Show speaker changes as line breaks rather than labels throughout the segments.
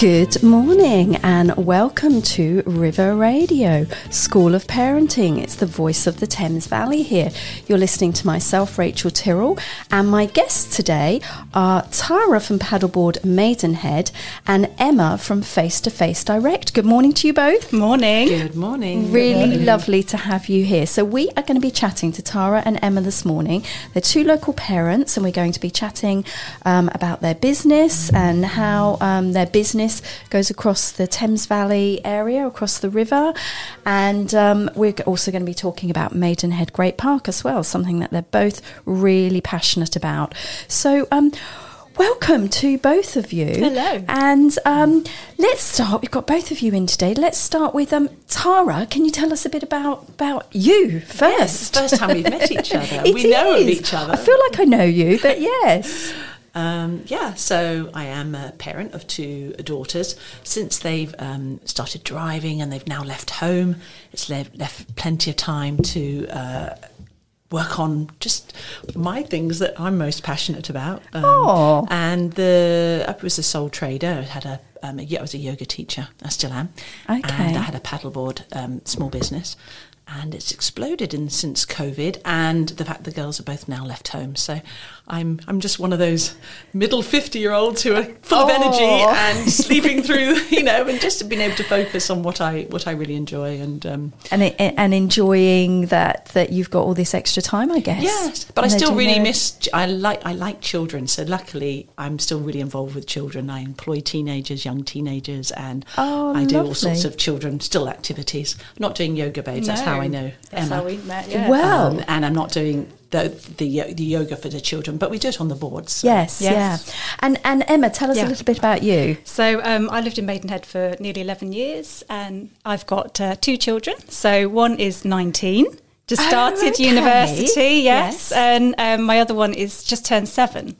Good morning and welcome to River Radio, School of Parenting. It's the voice of the Thames Valley here. You're listening to myself, Rachel Tyrrell, and my guests today are Tara from Paddleboard Maidenhead and Emma from Face to Face Direct. Good morning to you both.
Morning.
Good morning.
Really
Good morning.
lovely to have you here. So, we are going to be chatting to Tara and Emma this morning. They're two local parents, and we're going to be chatting um, about their business and how um, their business goes across the Thames Valley area, across the river. And um, we're also going to be talking about Maidenhead Great Park as well, something that they're both really passionate about. So, um, Welcome to both of you.
Hello.
And um, let's start. We've got both of you in today. Let's start with um, Tara. Can you tell us a bit about about you first?
Yes, first time we've met each other. We know of each other.
I feel like I know you, but yes.
Um, yeah, so I am a parent of two daughters. Since they've um, started driving and they've now left home, it's left, left plenty of time to uh, work on just my things that I'm most passionate about. Um,
Oh.
And the I was a sole trader. I had a, um, I was a yoga teacher. I still am.
Okay.
And I had a paddleboard um, small business. And it's exploded in since COVID, and the fact the girls are both now left home. So, I'm I'm just one of those middle fifty year olds who are full of energy
Oh.
and sleeping through, you know, and just being able to focus on what I what I really enjoy. And um,
And it, and enjoying that that you've got all this extra time, I guess.
Yes, but I still really
their-
miss. I like I like children, so luckily I'm still really involved with children. I employ teenagers, young teenagers, and
Oh,
I do all sorts of children still activities. I'm not doing yoga babes. That's how I know
That's
Emma.
how we met. Yeah.
Well-
Um, and I'm not doing the, the the yoga for the children, but we do it on the boards. so-
Yes,
Yes.
yeah. And and Emma, tell us a little bit about you.
So um, I lived in Maidenhead for nearly 11 years and I've got uh, two children. So one is 19, just
Oh,
started
okay.
university,
Yes.
yes. And um, my other one is just turned seven.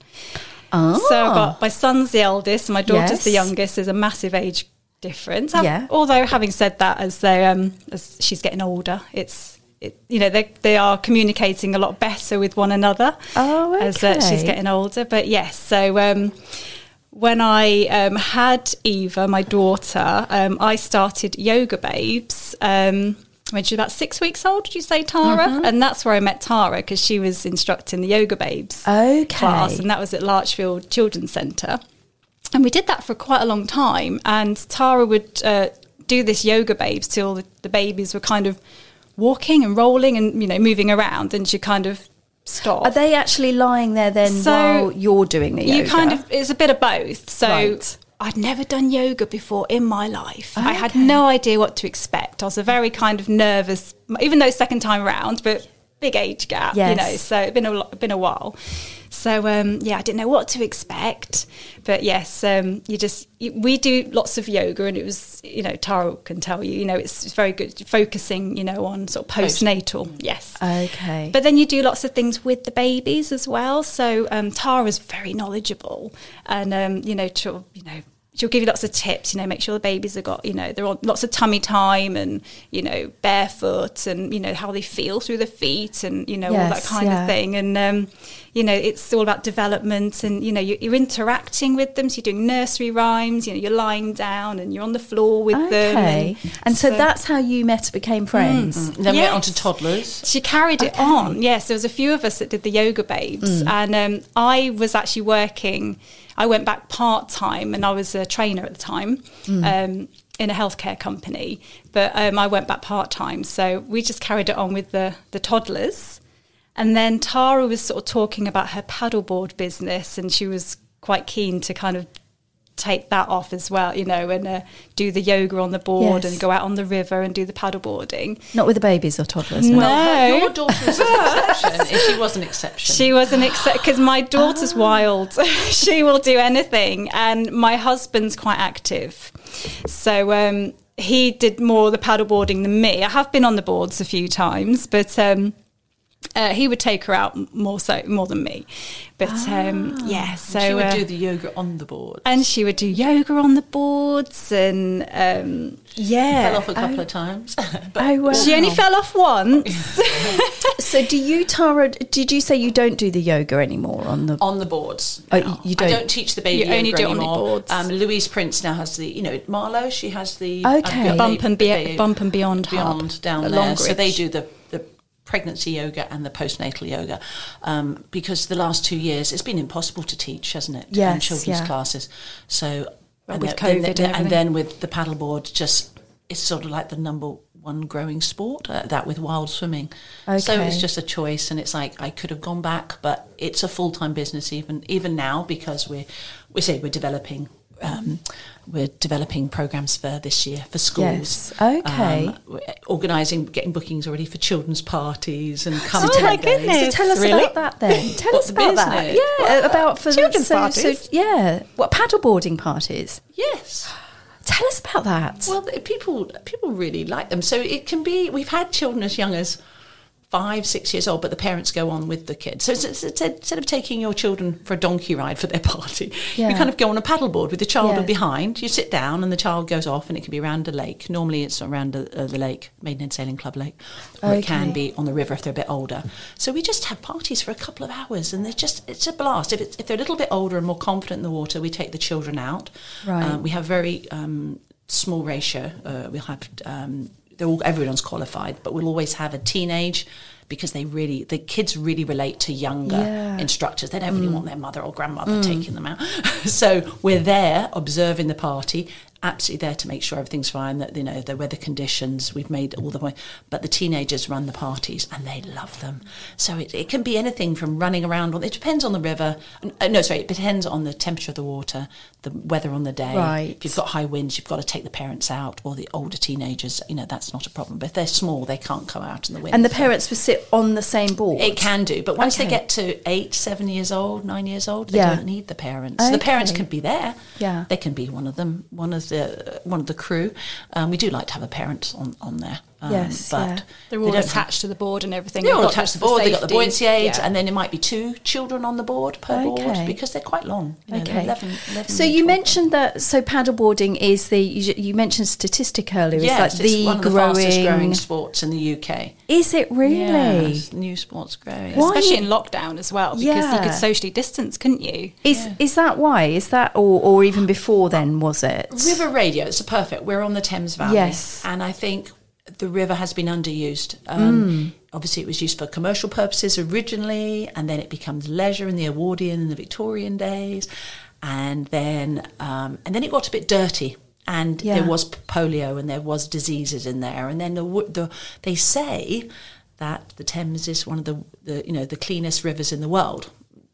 Oh,
So I've got my son's the eldest, and my daughter's the youngest. There's a massive age difference. Have-
Yeah.
Although having said that, as they um, as she's getting older, it's it, you know they they are communicating a lot better with one another.
Oh,
As uh, she's getting older, but yes. So um, when I um, had Eva, my daughter, um, I started Yoga Babes. Um, when she was about six weeks old, did you say Tara?
Mm-hmm.
And that's where I met Tara because she was instructing the Yoga Babes
Okay.
class, and that was at Larchfield Children's Centre. And we did that for quite a long time. And Tara would uh, do this yoga babes till the, the babies were kind of walking and rolling and you know moving around, and she kind of stop.
Are they actually lying there then
So,
while you're doing the yoga?
You kind of it's a bit of both. So
Right.
I'd never done yoga before in my life. I had no idea what to expect. I was a very kind of nervous, even though second time around, but big age gap, you know. So it's been a been a while. So um, yeah, I didn't know what to expect, but yes, um, you just you, we do lots of yoga, and it was you know Tara can tell you, you know, it's, it's very good focusing, you know, on sort of postnatal. Yes,
Okay.
but then you do lots of things with the babies as well. So um, Tara's very knowledgeable, and um, you know, she'll, you know, she'll give you lots of tips. You know, make sure the babies have got, you know, they're on lots of tummy time, and you know, barefoot, and you know how they feel through the feet, and you know all that kind
yeah.
of thing. And um, you know, it's all about development, and you know, you're, you're interacting with them. So you're doing nursery rhymes. You know, you're lying down and you're on the floor with them.
okay. And so, that's how you met, and became friends.
And then we went on to toddlers.
She carried it on. Yes, there was a few of us that did the yoga babes, and um, I was actually working. I went back part time, and I was a trainer at the time um, in a healthcare company. But um, I went back part time, so we just carried it on with the the toddlers. And then Tara was sort of talking about her paddleboard business, and she was quite keen to kind of take that off as well, you know, and uh, do the yoga on the board
Yes.
and go out on the river and do the paddleboarding.
Not with the babies or toddlers. No.
No.
Your daughter was an exception. she was an exception.
She was an except because my daughter's wild. she will do anything, and my husband's quite active. So um, he did more the paddleboarding than me. I have been on the boards a few times, but um, Uh, he would take her out more so more than me, but um, yeah. So
she would
uh,
do the yoga on the board.
and she would do yoga on the boards, and um, yeah,
Fell off a couple of times. but
Oh, wow.
she only fell off once.
So, do you, Tara? Did you say you don't do the yoga anymore on the?
on the boards.
Oh,
now.
you don't-
don't teach the baby
You only
yoga
do it on the
anymore.
boards.
Um, Louise Prince now has the, you know, Marlow. She has the
Okay.
got
bump
the-
and
the
be- bump and beyond hub
beyond down
at
there. So they do the the pregnancy yoga and the postnatal yoga um, because the last two years it's been impossible to teach, hasn't it?
Yes,
in children's
yeah.
classes. So and
with
then-
COVID and
then-
everything.
then with the paddleboard, just it's sort of like the number one growing sport. Uh, that with wild swimming.
okay.
So it's just a choice, and it's like I could have gone back, but it's a full time business even even now because we're we say we're developing. Um, we're developing programs for this year for schools.
Yes. Okay.
Um, organising, getting bookings already for children's parties and come
Oh my
days.
goodness.
So tell us
Really?
about that then. Tell us about that. Yeah, about for
Children's
the, so,
parties?
So, yeah, what paddleboarding parties?
Yes.
Tell us about that.
Well, people people really like them. So it can be. We've had children as young as five, six years old, but the parents go on with the kids. So it's, it's, it's- instead of taking your children for a donkey ride for their party,
Yeah.
you kind of go on a paddleboard with the child
Yeah.
behind. You sit down, and the child goes off, and it can be around a lake. Normally, it's around a, uh, the lake, Maidenhead Sailing Club Lake, or it can be on the river if they're a bit older. So we just have parties for a couple of hours, and they're just it's a blast. If it's, if they're a little bit older and more confident in the water, we take the children out.
Right.
Um, we have very um, small ratio. Uh, we'll have um, they're all everyone's qualified, but we'll always have a teenage because they really the kids really relate to younger
Yeah.
instructors. They don't really mm. want their mother or grandmother mm. taking them out. so we're there observing the party. Absolutely there to make sure everything's fine. That you know the weather conditions. We've made all the way, but the teenagers run the parties and they love them. So it, it can be anything from running around. on It depends on the river. Uh, no, sorry, it depends on the temperature of the water, the weather on the day.
Right.
If you've got high winds, you've got to take the parents out or the older teenagers. You know that's not a problem. But if they're small, they can't come out in the wind.
and the parents will sit on the same board.
It can do, but once
Okay.
they get to eight, seven years old, nine years old, they
Yeah.
don't need the parents. The parents
Okay.
can be there.
Yeah.
they can be one of them, one of the one of the crew. Um, we do like to have a parent on on there. Um,
Yes,
but
yeah.
They're all
don't
attached to the board and everything.
They're all
got
attached to
the
the board. They've got the buoyancy aids,
Yeah.
and then it might be two children on the board per board because they're quite long. You know,
Okay.
11, 11,
so you mentioned that. So paddleboarding is the. You, you mentioned statistic earlier.
Yes,
it's like the
one of the
growing.
fastest growing sports in the UK.
Is it really?
Yes, new sports growing.
Why-
Especially in lockdown as well, because you could socially distance, couldn't you?
Is is that why? Is that or or even before then? Was it?
River radio, it's perfect. We're on the Thames Valley.
Yes.
And I think the river has been underused. Um,
Mm.
Obviously, it was used for commercial purposes originally, and then it becomes leisure in the Edwardian and the Victorian days. And then, um, and then it got a bit dirty. And
Yeah.
there was polio and there was diseases in there. And then the, the, they say that the Thames is one of the, the you know the cleanest rivers in the world.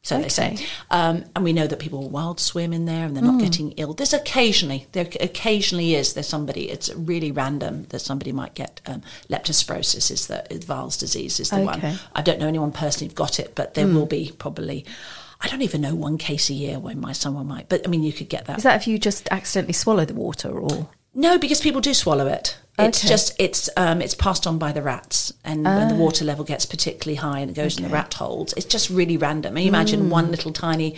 So they say, um, and we know that people wild swim in there and they're
Mm.
not getting ill. There's occasionally, there occasionally is there's somebody. It's really random that somebody might get um, leptospirosis. Is the is Weil's disease is the one.
Okay. Mm.
I don't know anyone personally who've got it, but there will be probably. I don't even know one case a year when my someone might, but I mean you could get that.
Is that if you just accidentally swallow the water or?
No, because people do swallow it. It's
Okay.
just it's um, it's passed on by the rats, and when the water level gets particularly high and it goes in the
Ah.
Rat holes, it's just really random. And you imagine one little tiny.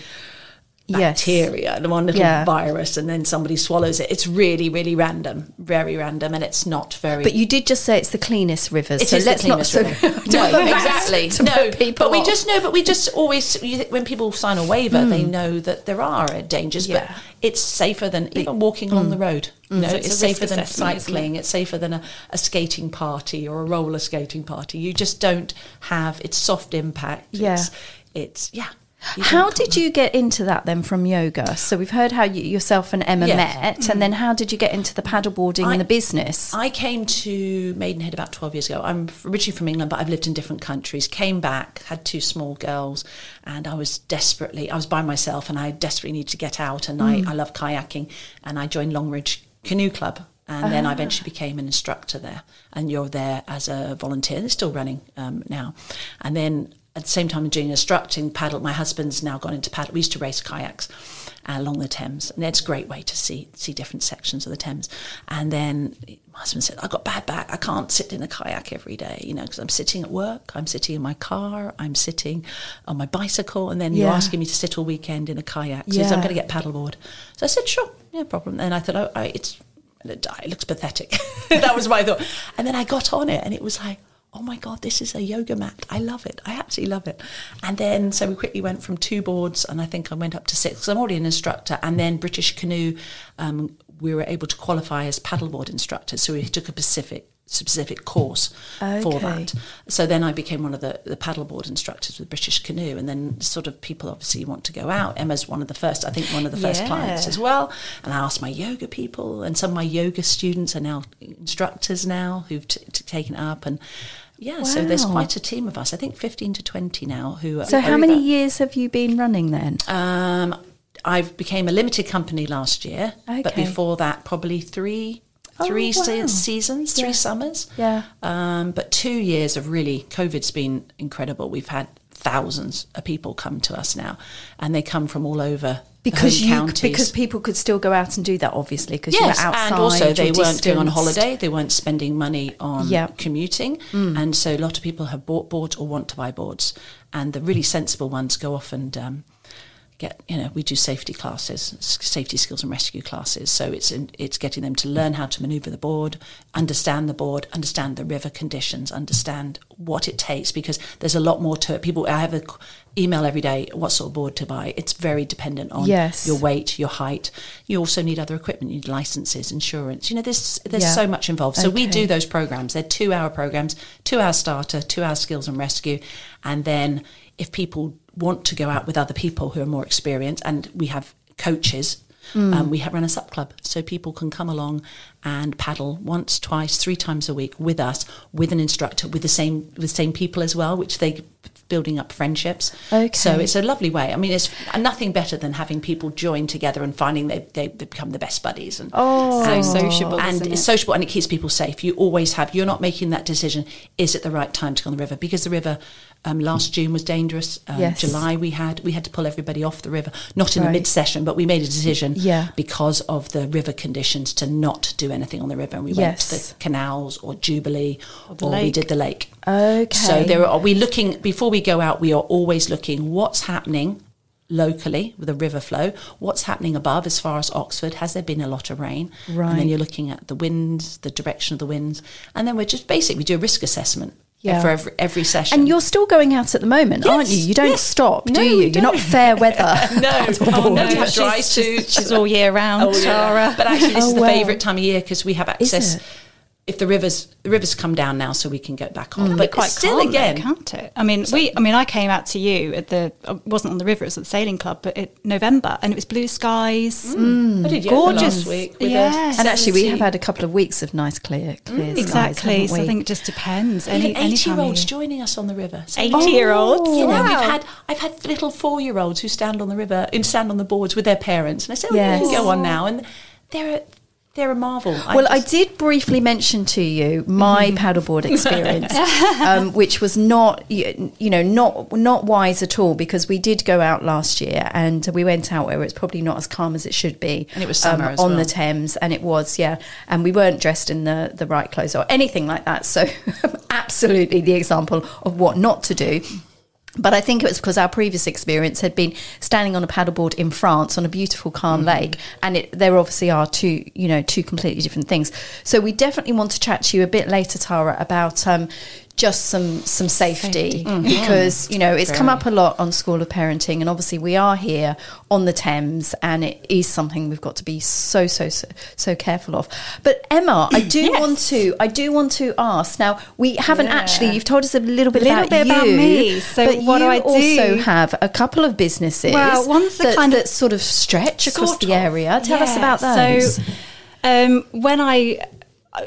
Bacteria and one little
Yeah.
virus, and then somebody swallows it. It's really, really random, very random, and it's not very.
But you did just say it's the cleanest rivers
It
so let's not.
cleanest
So,
no, exactly.
to
No,
people
but we
off.
just know. But we just always, you, when people sign a waiver, they mm. know that there are dangers.
Yeah.
But it's safer than even walking along mm. the road. Mm. You know,
So
it's,
it's
safer than
isn't it?
cycling. It's safer than a, a skating party or a roller skating party. You just don't have it's soft impact.
Yeah.
It's, it's yeah.
How did you get into that then from yoga? So we've heard how you, yourself and Emma
Yes.
met, and then how did you get into the paddleboarding
I-
and the business?
I came to Maidenhead about 12 years ago. I'm originally from England, but I've lived in different countries. Came back, had two small girls, and I was desperately, I was by myself and I desperately needed to get out. And I, I love kayaking, and I joined Longridge Canoe Club. And then I eventually became an instructor there. And you're there as a volunteer. They're still running um, now. And then at the same time, I'm doing instructing paddle. My husband's now gone into paddle. We used to race kayaks uh, along the Thames, and it's a great way to see see different sections of the Thames. And then my husband said, I've got bad back. I can't sit in a kayak every day, you know, because I'm sitting at work, I'm sitting in my car, I'm sitting on my bicycle, and then you're asking me to sit all weekend in a kayak. So
Yeah.
I'm going to get paddleboard. So I said, sure, no problem. And I thought, oh, I, it's, it looks pathetic. that was my thought. And then I got on it, and it was like, oh my God, this is a yoga mat. I love it. I absolutely love it. And then, so we quickly went from two boards, and I think I went up to six because I'm already an instructor. And then British Canoe, um, we were able to qualify as paddleboard instructors. So we took a Pacific specific course for that. So then I became one of the, the paddleboard instructors with British Canoe. And then sort of people obviously want to go out. Emma's one of the first, I think one of the first
Yeah.
clients as well. And I asked my yoga people, and some of my yoga students are now instructors now who've t- t- taken up. And yeah, so there's quite a team of us. I think 15 to 20 now who are.
So how many years have you been running then?
Um, I became a limited company last year, but before that, probably three.
Oh,
Three se-
wow.
seasons, three
Yeah.
summers.
Yeah.
Um, but two years of really, COVID's been incredible. We've had thousands of people come to us now, and they come from all over
Because you
counties.
because people could still go out and do that obviously because
Yes,
you were outside
and also they
you're
weren't going on holiday. They weren't spending money on.
Mm.
commuting, and so a lot of people have bought boards or want to buy boards, and the really sensible ones go off and um, get. You know, we do safety classes, safety skills and rescue classes. So it's in, it's getting them to learn how to manoeuvre the board, understand the board, understand the river conditions, understand what it takes because there's a lot more to it. People, I have a email every day. What sort of board to buy? It's very dependent on
Yes.
your weight, your height. You also need other equipment. You need licenses, insurance. You know, there's there's
Yeah.
so much involved. So we do those programs. They're two hour programs, two hour starter, two hour skills and rescue, and then if people want to go out with other people who are more experienced, and we have coaches.
Hmm.
Um, we have run a sup club, so people can come along and paddle once, twice, three times a week with us, with an instructor, with the same with the same people as well, which they building up friendships.
Okay.
So it's a lovely way. I mean, it's nothing better than having people join together and finding they, they, they become the best buddies. And
Oh.
So sociable,
and
isn't
it's
it?
sociable and it keeps people safe. You always have. You're not making that decision. Is it the right time to go on the river? Because the river um, last June was dangerous. Um,
Yes.
July we had we had to pull everybody off the river. Not in
Right.
the mid session, but we made a decision.
Yeah.
Because of the river conditions to not do anything on the river, and we went to the canals or Jubilee, or,
the
we did the lake.
Okay.
So there are we looking before we go out. We are always looking what's happening locally with the river flow. What's happening above as far as Oxford? Has there been a lot of rain?
Right.
And then you're looking at the winds, the direction of the winds, and then we're just basically we do a risk assessment
Yeah.
for every, every session.
And you're still going out at the moment, aren't you? You don't
yes.
stop,
No,
do you? You're not fair weather.
no,
Oh,
no,
no,
it's dry
she's, she's, all year round,
Oh, yeah.
Tara.
But actually, this
Oh,
is the
wow.
favourite time of year because we have access.
It?
If the rivers, the rivers come down now, so we can get back on. Mm.
But
but
quite
still,
calm, though,
again,
can't it? I mean, we. I mean, I came out to you at the. I wasn't on the river; it was at the sailing club, but it November, and it was blue skies. Mm. Mm.
I did yoga
Gorgeous.
last week. With
Yes.
a
and actually, we have had a couple of weeks of nice, clear, clear skies,
Exactly. So I think it just depends. Any,
even
any time of
eighty-year-olds joining us on the river. So
80 year olds.
You know, oh,
Wow.
we've had I've had little four-year-olds who stand on the river and stand on the boards with their parents, and I say, "Oh,
Yes.
you can go on now," and they're a, they're a marvel.
Well, I did briefly mention to you my paddleboard experience, um, which was not, you know, not not wise at all because we did go out last year and we went out where it's probably not as calm as it should be,
And it was summer as
on
well.
the Thames, and it was, yeah, and we weren't dressed in the the right clothes or anything like that. So, absolutely the example of what not to do. But I think it was because our previous experience had been standing on a paddleboard in France on a beautiful, calm
Mm-hmm.
lake, and it, there obviously are two, you know, two completely different things. So we definitely want to chat to you a bit later, Tara, about um, just some some safety,
Safety.
because you know it's come up a lot on School of Parenting, and obviously we are here on the Thames, and it is something we've got to be so so so, so careful of. But Emma, I do
Yes.
want to I do want to ask. Now we haven't
Yeah.
actually. You've told us a little bit
Little
about
bit
you,
about me. So
but
what do
you
I
also
do?
have a couple of businesses.
Well, one's the
that,
kind of-
that sort of stretch across
Sort
the area. Tell us about those.
So, um, when I,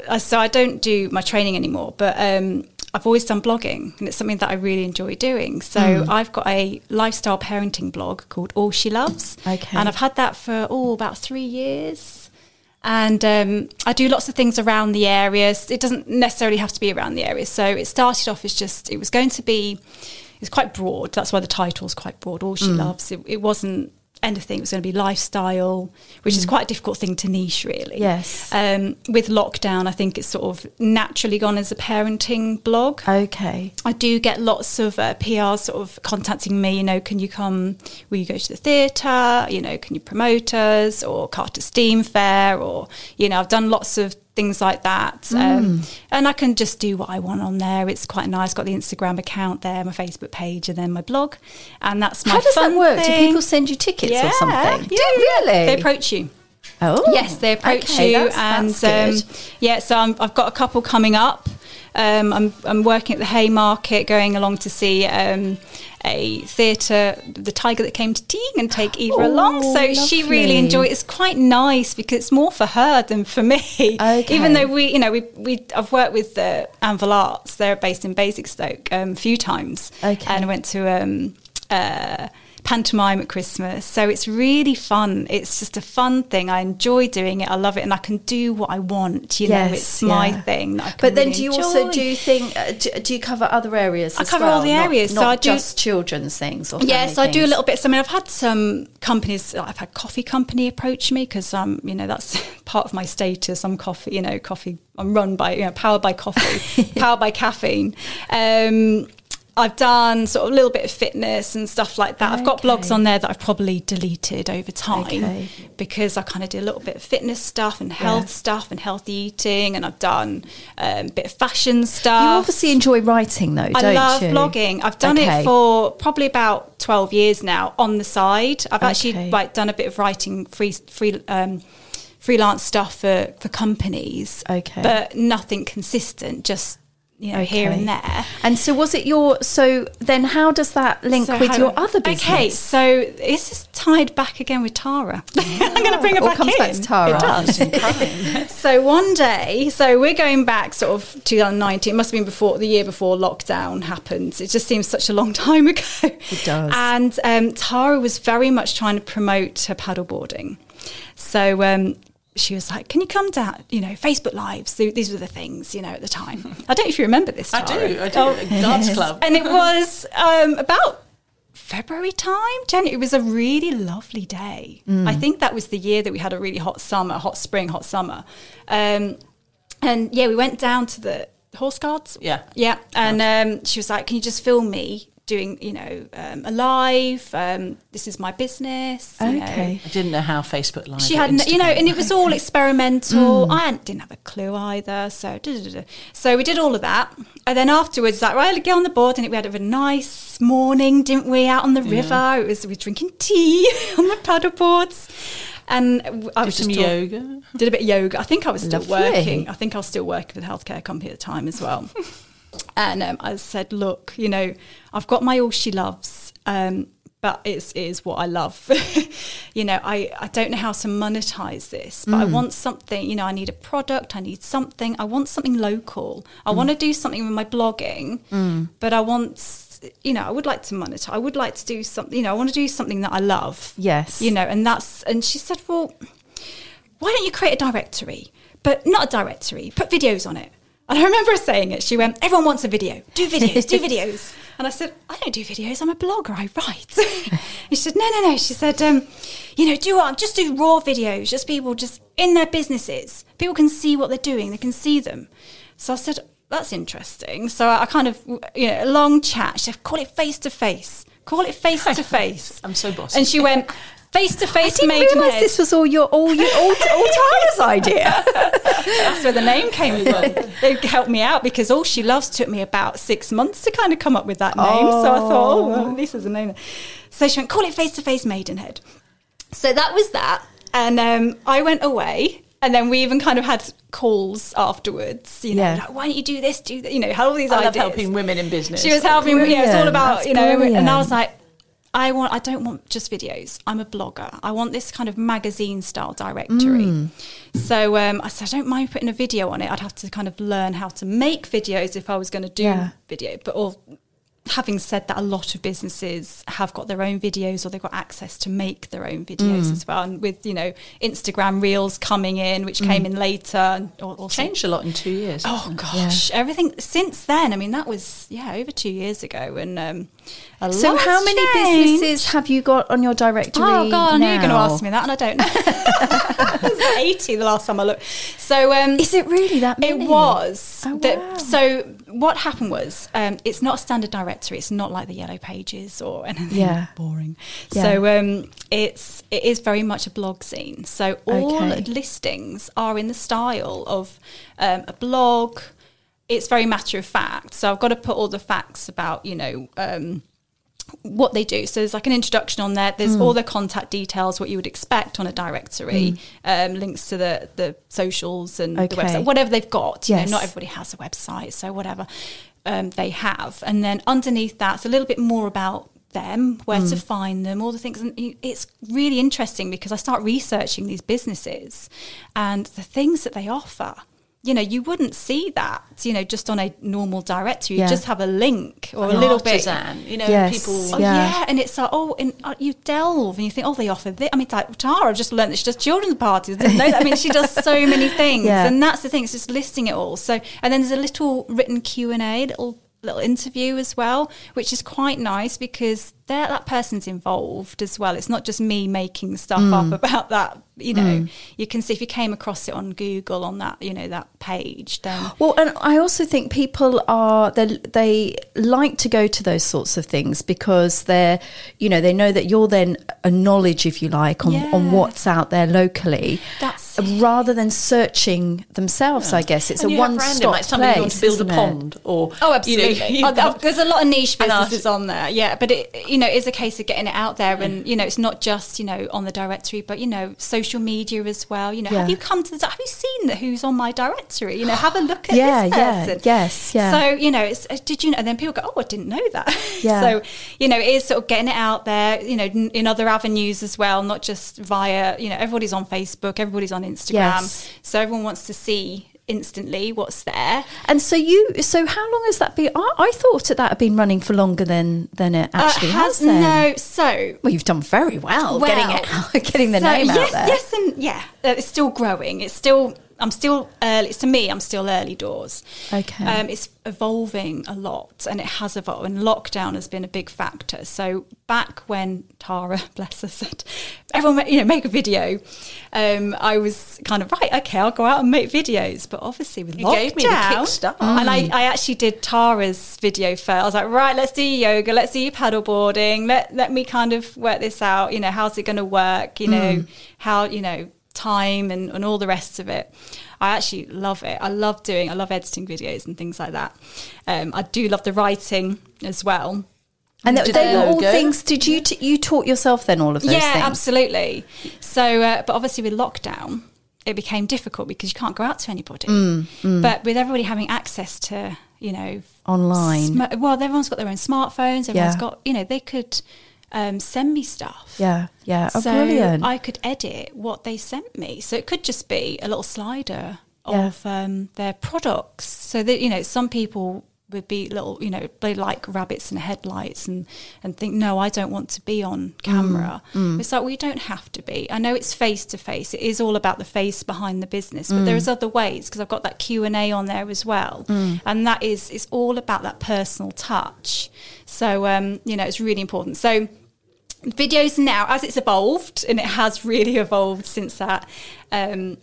I, so I don't do my training anymore, but um, I've always done blogging, and it's something that I really enjoy doing. So
Hmm.
I've got a lifestyle parenting blog called All She Loves,
Okay.
and I've had that for oh about three years. And um, I do lots of things around the areas. It doesn't necessarily have to be around the area. So it started off as just it was going to be. It's quite broad. That's why the title's quite broad. All she
Hmm.
loves. It, it wasn't anything. It was going to be lifestyle, which is quite a difficult thing to niche, really.
Yes.
Um, with lockdown, I think it's sort of naturally gone as a parenting blog.
Okay.
I do get lots of uh, PR sort of contacting me, you know, can you come, will you go to the theatre, you know, can you promote us or Carter Steam Fair or, you know, I've done lots of things like that. Um, and I can just do what I want on there. It's quite nice. Got the Instagram account there, my Facebook page and then my blog. And that's my
How does that
fun
work? Do people send you tickets
yeah,
or something?
Yeah,
Do really?
They approach you.
oh,
Yes, they approach
okay,
you,
that's-
and
that's
um,
good.
yeah. So I'm, I've got a couple coming up. Um, I'm I'm working at the Haymarket, going along to see um, a theatre, the Tiger that came to Teague, and take Eva
Oh,
along. So she really
lovely.
enjoyed. It's quite nice because it's more for her than for me.
Okay.
Even though we, you know, we we I've worked with the Anvil Arts. They're based in Basingstoke um, a few times,
Okay.
and I went to. Um, uh, pantomime at Christmas. So it's really fun. It's just a fun thing. I enjoy doing it. I love it, and I can do what I want. You know, it's my
yeah.
thing. That I can
But then,
really
do you also do you think uh, do, do you cover other areas?
I cover
well?
all the
Not-
areas, so
not
I do-
just children's things. Or
Yes, I do a little bit. So I mean, I've had some companies. I've had coffee company approach me because um, you know, that's part of my status. I'm coffee. You know, coffee. I'm run by you know, powered by coffee, powered by caffeine. Um, I've done sort of a little bit of fitness and stuff like that. I've got blogs on there that I've probably deleted over time
Okay.
because I kind of do a little bit of fitness stuff and health
Yeah.
stuff and healthy eating, and I've done um, a bit of fashion stuff.
You obviously enjoy writing, though,
I love
you?
blogging. I've done
Okay.
it for probably about twelve years now on the side. I've
Okay.
actually like done a bit of writing free free um, freelance stuff for for companies.
Okay.
but nothing consistent. Just you know here and there.
And so, was it your? So then, how does that link
So
with your other business?
Okay, so this is tied back again with Tara. I'm going to bring it
All
back
comes
in.
back to Tara.
It does. so one day, so we're going back sort of 2019. It must have been before the year before lockdown happened. It just seems such a long time ago. It
does.
And um, Tara was very much trying to promote her paddleboarding. So um, she was like, "Can you come down? You know, Facebook Lives. Th- These were the things, you know, at the time. I don't know if you remember this.
I do, I do.
Oh,
Dance club.
and it was um, about February time, January. It was a really lovely day. I think that was the year that we had a really hot summer, hot spring, hot summer. Um, and yeah, we went down to the horse guards.
Yeah.
Yeah. And um, she was like, Can you just film me doing, you know, um, a live? Um, this is my business. you know.
Okay.
I didn't know how Facebook Live.
She had, n- you know, and it was all experimental. I didn't have a clue either. So, duh, duh, duh, duh. so we did all of that, and then afterwards, like, right, get on the board, and we had a nice morning, didn't we? Out on the river, it was we were drinking tea on the paddle boards, and I
Did
was
some
just talk-
yoga.
did a bit of yoga. I think I was still
Lovely.
working. I think I was still working for the healthcare company at the time as well. and um, I said, look, you know, I've got my all she loves, um, but it's, it is what I love. you know, I, I don't know how to monetize this, but I want something, you know, I need a product, I need something, I want something local. I want to do something with my blogging, but I want, you know, I would like to monetize. I would like to do something, you know, I want to do something that I love.
Yes.
You know, and that's, and she said, well, why don't you create a directory? But not a directory, put videos on it. And I remember her saying it. She went, everyone wants a video. Do videos, do videos. And I said, I don't do videos. I'm a blogger. I write. and she said, no, no, no. She said, um, you know, do what? Just do raw videos. Just people just in their businesses. People can see what they're doing. They can see them. So I said, that's interesting. So I kind of, you know, a long chat. She said, call it face to face. Call it face to face.
I'm so bossy.
And she went, face to
I
face
didn't realise
maidenhead.
this was all your all your all, all Tara's idea.
That's where the name came from. they helped me out because all she loves took me about six months to kind of come up with that name. So I thought, oh, well, at least there's a name. So she went, call it face to face Maidenhead. So that was that. And um, I went away. And then we even kind of had calls afterwards, you know,
Yeah.
like, why don't you do this, do that? You know, had all these
I love
ideas.
helping women in business.
She was helping me. Yeah, it was all about
That's
you know. And I was like, I want. I don't want just videos. I'm a blogger. I want this kind of magazine style directory.
Mm.
So um, I said, I don't mind putting a video on it. I'd have to kind of learn how to make videos if I was going to do
Yeah.
video. But all. Having said that, a lot of businesses have got their own videos or they've got access to make their own videos
Mm.
as well. And with, you know, Instagram Reels coming in, which
Mm.
came in later. And also
changed a lot in two years.
Oh gosh, everything since then. I mean, that was yeah over two years ago, and um, A
So, how many
changed.
businesses have you got on your directory?
Oh God, I knew you were going to ask me that, and I don't know. it was eighty the last time I looked. So um,
Is it really that many?
It was.
Oh,
that-
wow.
So what happened was, um, it's not a standard directory. It's not like the yellow pages or anything
Yeah.
boring.
Yeah.
So um, it's it is very much a blog scene. So all
Okay.
listings are in the style of um, a blog. It's very matter of fact. So I've got to put all the facts about you know. What they do. So there's like an introduction on there. There's all the contact details, what you would expect on a directory, um, links to the the socials and the website, whatever they've got. You
Yes.
know, not everybody has a website, so whatever um, they have. And then underneath that, it's a little bit more about them, where to find them, all the things. And it's really interesting because I start researching these businesses and the things that they offer. You know, you wouldn't see that, you know, just on a normal directory. You
Yeah.
just have a link or
An
a little bit.
artisan, you know,
Yes.
people.
Oh,
Yeah.
yeah. and it's like, oh, and uh, you delve and you think, oh, they offer this. I mean, like Tara, I've just learned that she does children's parties. I know that. I mean, she does so many things,
Yeah.
and that's the thing. It's just listing it all. So, and then there's a little written Q and A, little little interview as well, which is quite nice because there that person's involved as well. It's not just me making stuff
Mm.
up about that. You know, you can see if you came across it on Google on that, you know, that page, then
Well, and I also think people are they they like to go to those sorts of things because they're you know they know that you're then a knowledge if you like on, on what's out there locally.
That's
rather than searching themselves. I guess it's
And
a one stop
like somebody who wants
place.
to build a
it?
pond or
Oh,
you know,
absolutely.
you
Oh, there's a lot of niche businesses on there, yeah. But it, you know, it's a case of getting it out there, and you know, it's not just you know on the directory, but you know, social media as well. You know,
Yeah.
have you come to the? Have you seen the who's on my directory? You know, have a look at
Yeah,
this
yeah,
person.
yes, yeah.
So you know, it's, uh, did you know? And then people go, oh, I didn't know that.
Yeah.
so you know, it is sort of getting it out there. You know, in, in other avenues as well, not just via. You know, everybody's on Facebook, everybody's on Instagram,
Yes.
so everyone wants to see instantly what's there.
And so you, so how long has that been? I, I thought that had been running for longer than than it actually
Uh,
has. then.
no. So
Well, you've done very well, getting it, out, getting the
so
name
yes,
out there.
Yes, and yeah, uh, it's still growing. It's still. I'm still early. To me, I'm still early doors.
Okay.
Um, it's evolving a lot, and it has evolved. And lockdown has been a big factor. So back when Tara, bless her, said, "Everyone, you know, make a video," um, I was kind of right. Okay, I'll go out and make videos. But obviously, with
You
lockdown,
gave me the kickstart.
and I, I actually did Tara's video first. I was like, right, let's do yoga, let's do paddleboarding. Let let me kind of work this out. You know, how's it going to work? You know, how you know time and, and all the rest of it. I actually love it. I love doing. I love editing videos and things like that. Um, I do love the writing as well.
And they, they were all
logo.
things. Did you t- you taught yourself then all of those
yeah,
things?
absolutely. So, uh, but obviously with lockdown, it became difficult because you can't go out to anybody.
Mm,
But with everybody having access to, you know,
Online.
sm- well, everyone's got their own smartphones. Everyone's
Yeah.
got, you know, they could um, send me stuff.
Yeah, yeah. Oh,
so
brilliant.
I could edit what they sent me. So it could just be a little slider
Yeah.
of um, their products. So that you know, some people would be little, you know, they like rabbits and headlights and and think, no, I don't want to be on camera.
Mm,
It's like well, you don't have to be. I know it's face to face. It is all about the face behind the business, but
Mm.
there's other ways because I've got that Q and A on there as well,
Mm.
and that is it's all about that personal touch. So um, you know, it's really important. So videos now as it's evolved and it has really evolved since that um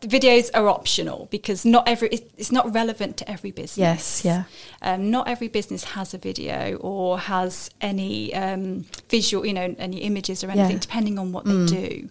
the videos are optional because not every it's, it's not relevant to every business
Yes, yeah.
um, not every business has a video or has any um, visual you know any images or anything
Yeah.
depending on what they do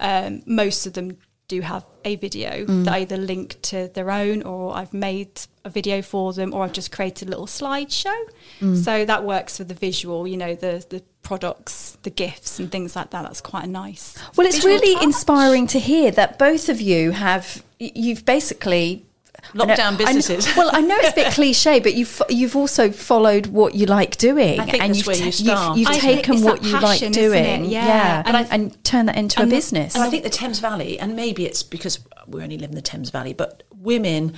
um, most of them do have a video mm. that I either link to their own or I've made a video for them or I've just created a little slideshow. Mm. So that works for the visual, you know, the the products, the gifts and things like that. That's quite a nice.
Well, it's really
touch.
inspiring to hear that both of you have. You've basically.
Lockdown
I know- I know-
businesses.
well, I know it's a bit cliche, but you've you've also followed what you like doing,
I
and you've,
you
I think
taken what you like
passion, isn't
doing,
Yeah.
and,
And
and, turn that into a
the-
business.
And I think the Thames Valley, and maybe it's because we only live in the Thames Valley, but women,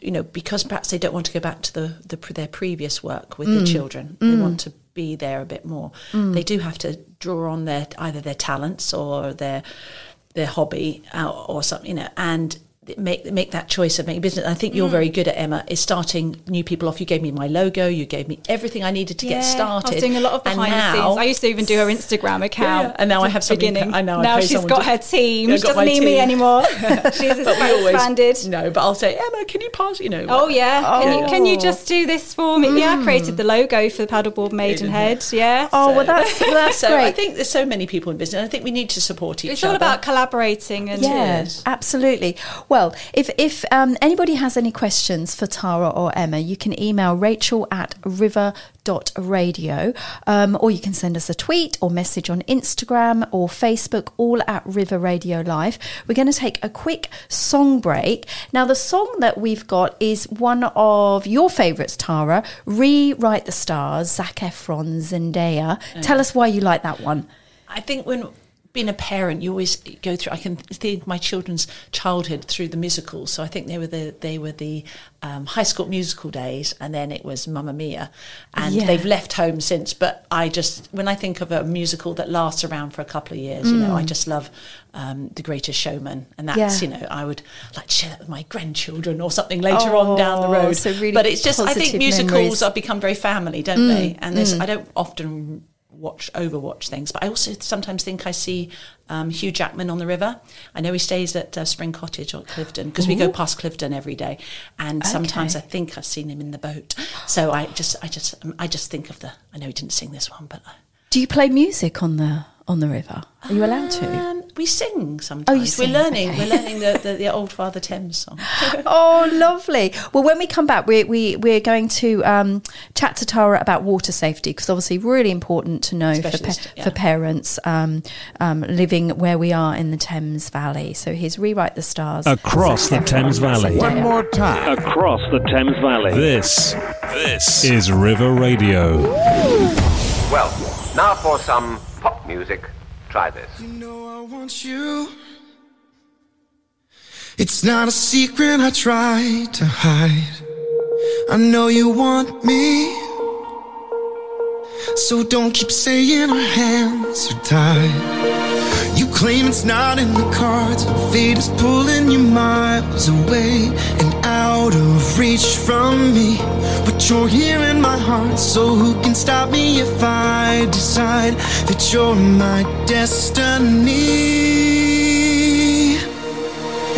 you know, because perhaps they don't want to go back to the, the their previous work with
Mm.
the children, they want to be there a bit more. They do have to draw on their either their talents or their their hobby uh, or something, you know, and make make that choice of making business. I think you're
Mm.
very good at Emma. Is starting new people off. You gave me my logo. You gave me everything I needed to get started.
I was doing a lot of
And
behind the
now-
scenes. I used to even do her Instagram account.
Yeah, and now I have
the
something-
beginning.
I know,
Now
pay
she's
someone
got
to-
her team.
I've
She doesn't
my
need me anymore. she's
But always
expanded.
No, but I'll say Emma, can you pass? You know.
Oh yeah. Can you can you
Oh.
just do this for me? Yeah, I created the logo for the paddleboard Maidenhead. Yeah.
Oh, well, that's, that's
so
great.
I think there's so many people in business. I think we need to support each
it's
other.
It's all about collaborating and
Yeah,
Yes.
absolutely. Well, if if um, anybody has any questions for Tara or Emma, you can email rachel at river.radio um, or you can send us a tweet or message on Instagram or Facebook, all at River Radio Live. We're going to take a quick song break. Now, the song that we've got is one of your favourites, Tara, Rewrite the Stars, Zac Efron, Zendaya. Tell us why you like that one.
I think when being a parent, you always go through. I can think my children's childhood through the musicals. So I think they were the they were the um, high school musical days, and then it was Mamma Mia, and
Yeah.
they've left home since. But I just when I think of a musical that lasts around for a couple of years, you know, I just love um, The Greatest Showman, and that's
Mm. Yeah.
you know I would like to share that with my grandchildren or something later on down the
Oh,
road.
so really
but it's just I think musicals
memories.
have become very family, don't they? And there's I don't often watch overwatch things. But i also sometimes think i see um, hugh jackman on the river. I know he stays at uh, spring cottage or Cliveden because we go past Cliveden every day. And sometimes i think i've seen him in the boat. So i just i just um, i just think of the i know he didn't sing this one but
Do you play music on the on the river? Are you allowed to?
um, we sing sometimes oh
sing,
we're learning
okay.
we're learning the, the, the old father thames song
oh, lovely. Well, when we come back, we, we, we're going to um, chat to Tara about water safety because obviously really important to know for, pa-
yeah.
for parents um, um, living where we are in the Thames Valley. So here's Rewrite the Stars.
Across the Thames Valley.
One more time.
Across the Thames Valley. This, this is River Radio.
Well, now for some pop music. Try this.
You know I want you. It's not a secret I try to hide. I know you want me. So don't keep saying our hands are tied. Claim it's not in the cards. Fate is pulling you miles away and out of reach from me. But you're here in my heart, so who can stop me if I decide that you're my destiny?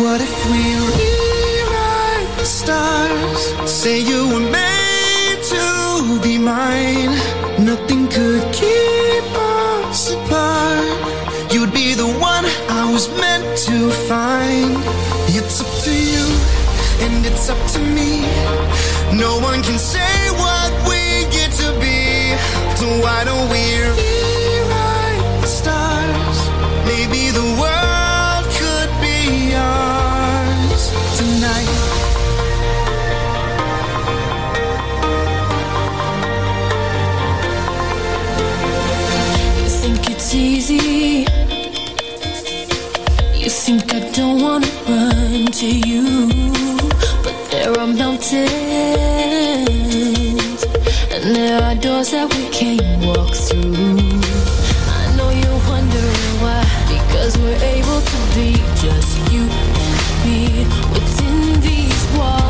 What if we rewrite the stars? Say you were made to be mine. Nothing could to find. It's up to you, and it's up to me. No one can say what we get to be. So why don't we
think I don't wanna run to you, but there are mountains and there are doors that we can't walk through. I know you're wondering why, because we're able to be just you and me within these walls.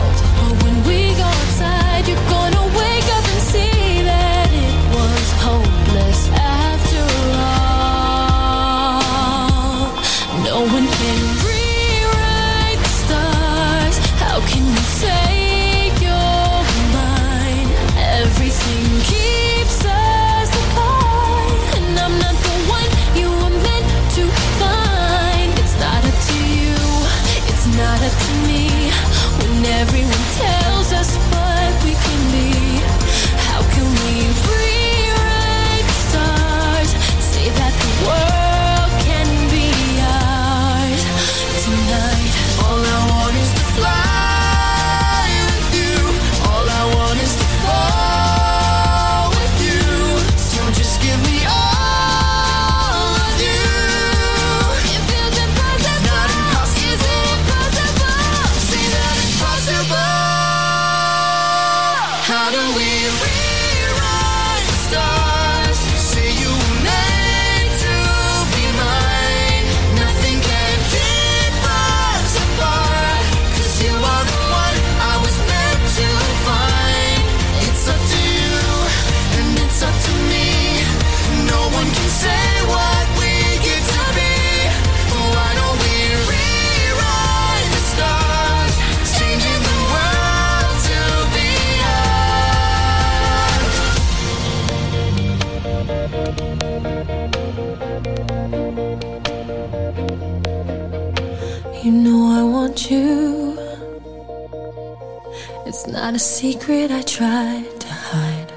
Secret I tried to hide,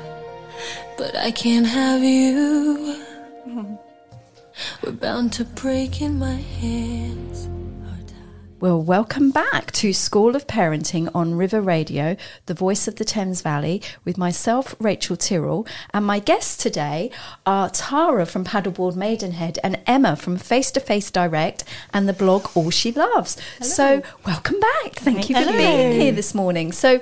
but I can't have you. We're bound to break in my hands.
Well, welcome back to School of Parenting on River Radio, the voice of the Thames Valley, with myself, Rachel Tyrrell, and my guests today are Tara from Paddleboard Maidenhead and Emma from Face to Face Direct and the blog All She Loves. So, welcome back. Thank you for
Hello.
being here this morning. So,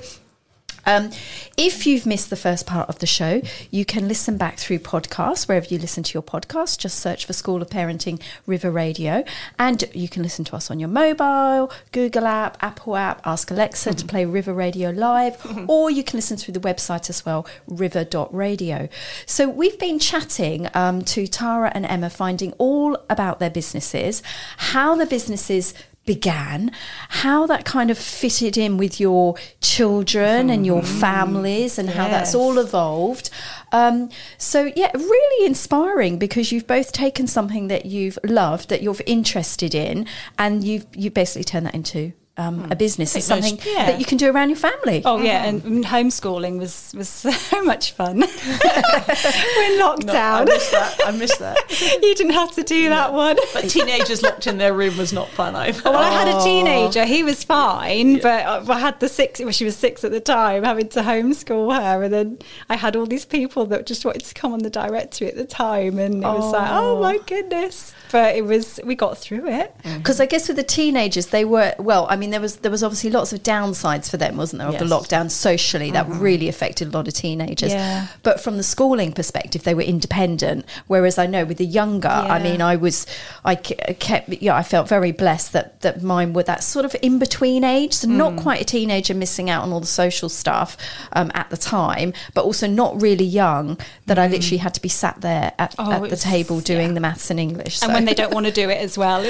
um, if you've missed the first part of the show, you can listen back through podcasts wherever you listen to your podcast. Just search for School of Parenting River Radio, and you can listen to us on your mobile, Google app, Apple app. Ask Alexa to play River Radio live, or you can listen through the website as well, river.radio. So we've been chatting um, to Tara and Emma, finding all about their businesses, how the businesses began, how that kind of fitted in with your children and your families, and how that's all evolved. Um, so, yeah, really inspiring because you've both taken something that you've loved, that you're interested in, and you've you basically turned that into. Um, a business is
think most-
something
yeah.
that you can do around your family.
Oh yeah, and and homeschooling was was so much fun. We're locked
No, I
down.
missed that. I missed that.
you didn't have to do that one.
But teenagers locked in their room was not fun either.
Well, I had a teenager. He was fine, but I I had the six. Well, she was six at the time, having to homeschool her, and then I had all these people that just wanted to come on the directory at the time, and it was like, oh my goodness! But it was. We got through it. Mm-hmm.
because I guess with the teenagers, they were well. I mean, there was there was obviously lots of downsides for them, wasn't there? Of the lockdown socially, that mm-hmm. really affected a lot of teenagers.
Yeah.
But from the schooling perspective, they were independent. Whereas I know with the younger, I mean, I was I kept yeah, I felt very blessed that that mine were that sort of in between age, so not mm. quite a teenager missing out on all the social stuff um, at the time, but also not really young. That I mm. literally had to be sat there at,
Oh,
at the table doing
yeah.
the maths and English.
And
so-
when they don't want to do it as well,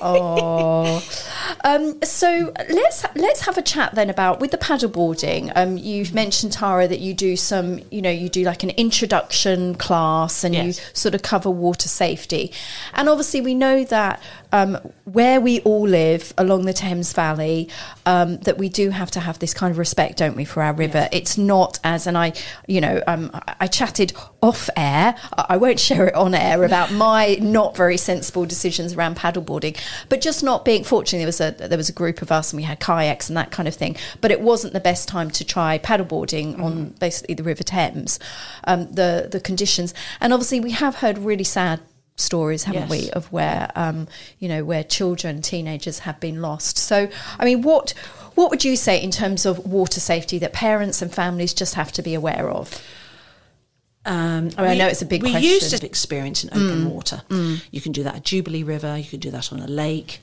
Oh, um, so let's let's have a chat then about with the paddleboarding. Um, you've mentioned Tara that you do some, you know, you do like an introduction class and
Yes.
you sort of cover water safety, and obviously we know that um, where we all live along the Thames Valley, um, that we do have to have this kind of respect, don't we, for our river? It's not as, and I, you know, um, I- chatted off air. I I won't share it on air about my not very sensible decisions around paddleboarding, but just not being. Fortunately, there was a there was a group of us and we had kayaks and that kind of thing. But it wasn't the best time to try paddleboarding on basically the River Thames. Um, the the conditions, and obviously we have heard really sad stories, haven't
Yes.
we, of where um, you know where children, teenagers have been lost. So, I mean, what what would you say in terms of water safety that parents and families just have to be aware of?
Um,
I mean, I know it's a big
we
question. Mm.
used to experience in open water. You can do that at Jubilee River. You can do that on a lake.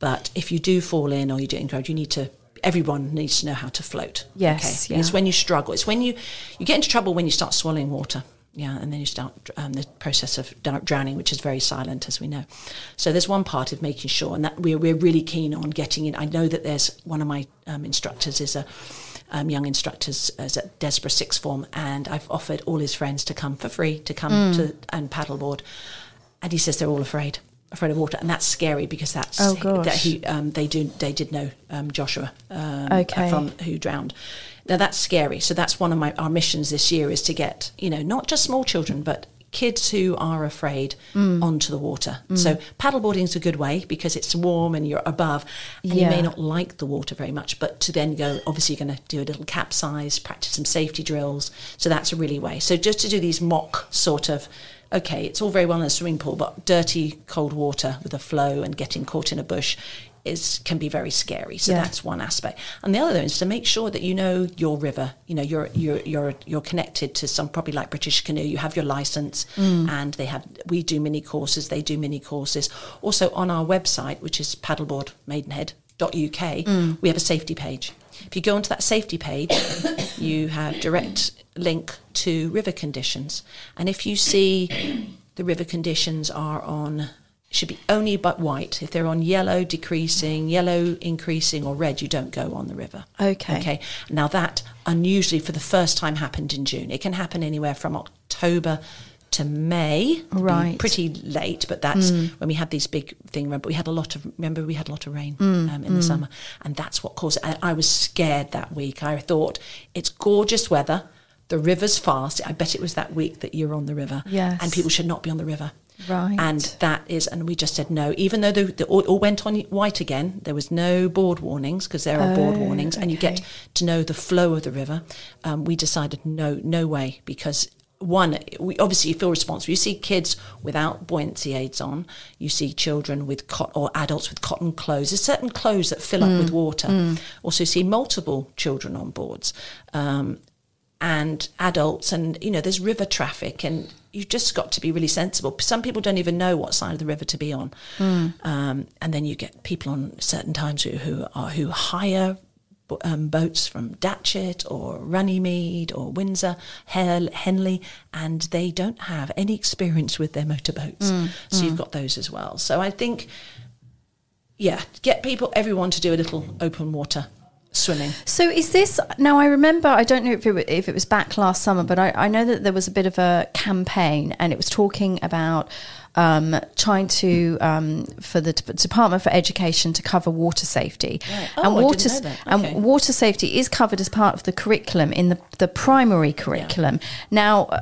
But if you do fall in or you do encourage, you need to. Everyone needs to know how to float.
Yes,
And It's when you struggle. It's when you you get into trouble when you start swallowing water. Yeah, and then you start um, the process of drowning, which is very silent, as we know. So there's one part of making sure, and that we're we're really keen on getting in. I know that there's one of my um, instructors is a um, young instructors is at Desborough Sixth Form, and I've offered all his friends to come for free to come
Mm.
to and paddleboard, and he says they're all afraid, afraid of water, and that's scary because that's
Oh,
that he um, they do they did know um, Joshua um,
Okay.
from who drowned. Now that's scary. So that's one of my our missions this year is to get you know not just small children but kids who are afraid
Mm.
onto the water. So paddleboarding is a good way because it's warm and you're above, and you may not like the water very much, but to then go obviously you're going to do a little capsize, practice some safety drills. So that's a really way. So just to do these mock sort of. Okay, it's all very well in a swimming pool, but dirty cold water with a flow and getting caught in a bush is can be very scary. So
Yeah.
that's one aspect. And the other is to make sure that you know your river. You know, you're you're you're you're connected to some probably like British Canoe. You have your license, mm. and they have. We do mini courses. They do mini courses. Also on our website, which is paddleboardmaidenhead.uk, mm. we have a safety page. If you go onto that safety page, you have direct link to river conditions, and if you see the river conditions are on should be only but white. If they're on yellow decreasing, yellow increasing, or red, you don't go on the river.
Okay.
Okay. Now that unusually for the first time happened in June. It can happen anywhere from October to May,
Right.
Pretty late, but that's mm. when we had these big thing. Remember, we had a lot of remember we had a lot of rain mm, um, in the mm. summer, and that's what caused it. I, I was scared that week. I thought it's gorgeous weather. The river's fast. I bet it was that week that you're on the river.
Yes.
And people should not be on the river.
Right.
And that is, and we just said no. Even though the, the all, all went on white again, there was no board warnings because there are board
Oh,
warnings, and you get to know the flow of the river. Um, we decided no, no way because one, we obviously you feel responsible. You see kids without buoyancy aids on. You see children with cot- or adults with cotton clothes. There's certain clothes that fill up with water. Also, see multiple children on boards. Um, and adults and you know there's river traffic and you've just got to be really sensible. Some people don't even know what side of the river to be on. Um, and then you get people on certain times who, who are who hire um, boats from Datchet or Runnymede or Windsor, Hel- Henley, and they don't have any experience with their motorboats. So you've got those as well. So I think, yeah, get people, everyone to do a little open water swimming.
So is this now? I remember. I don't know if it, if it was back last summer, but I, I know that there was a bit of a campaign, and it was talking about um, trying to um, for the D- Department for Education to cover water safety,
Oh, I
and water.
Okay.
and water safety is covered as part of the curriculum in the the primary curriculum. Now, uh,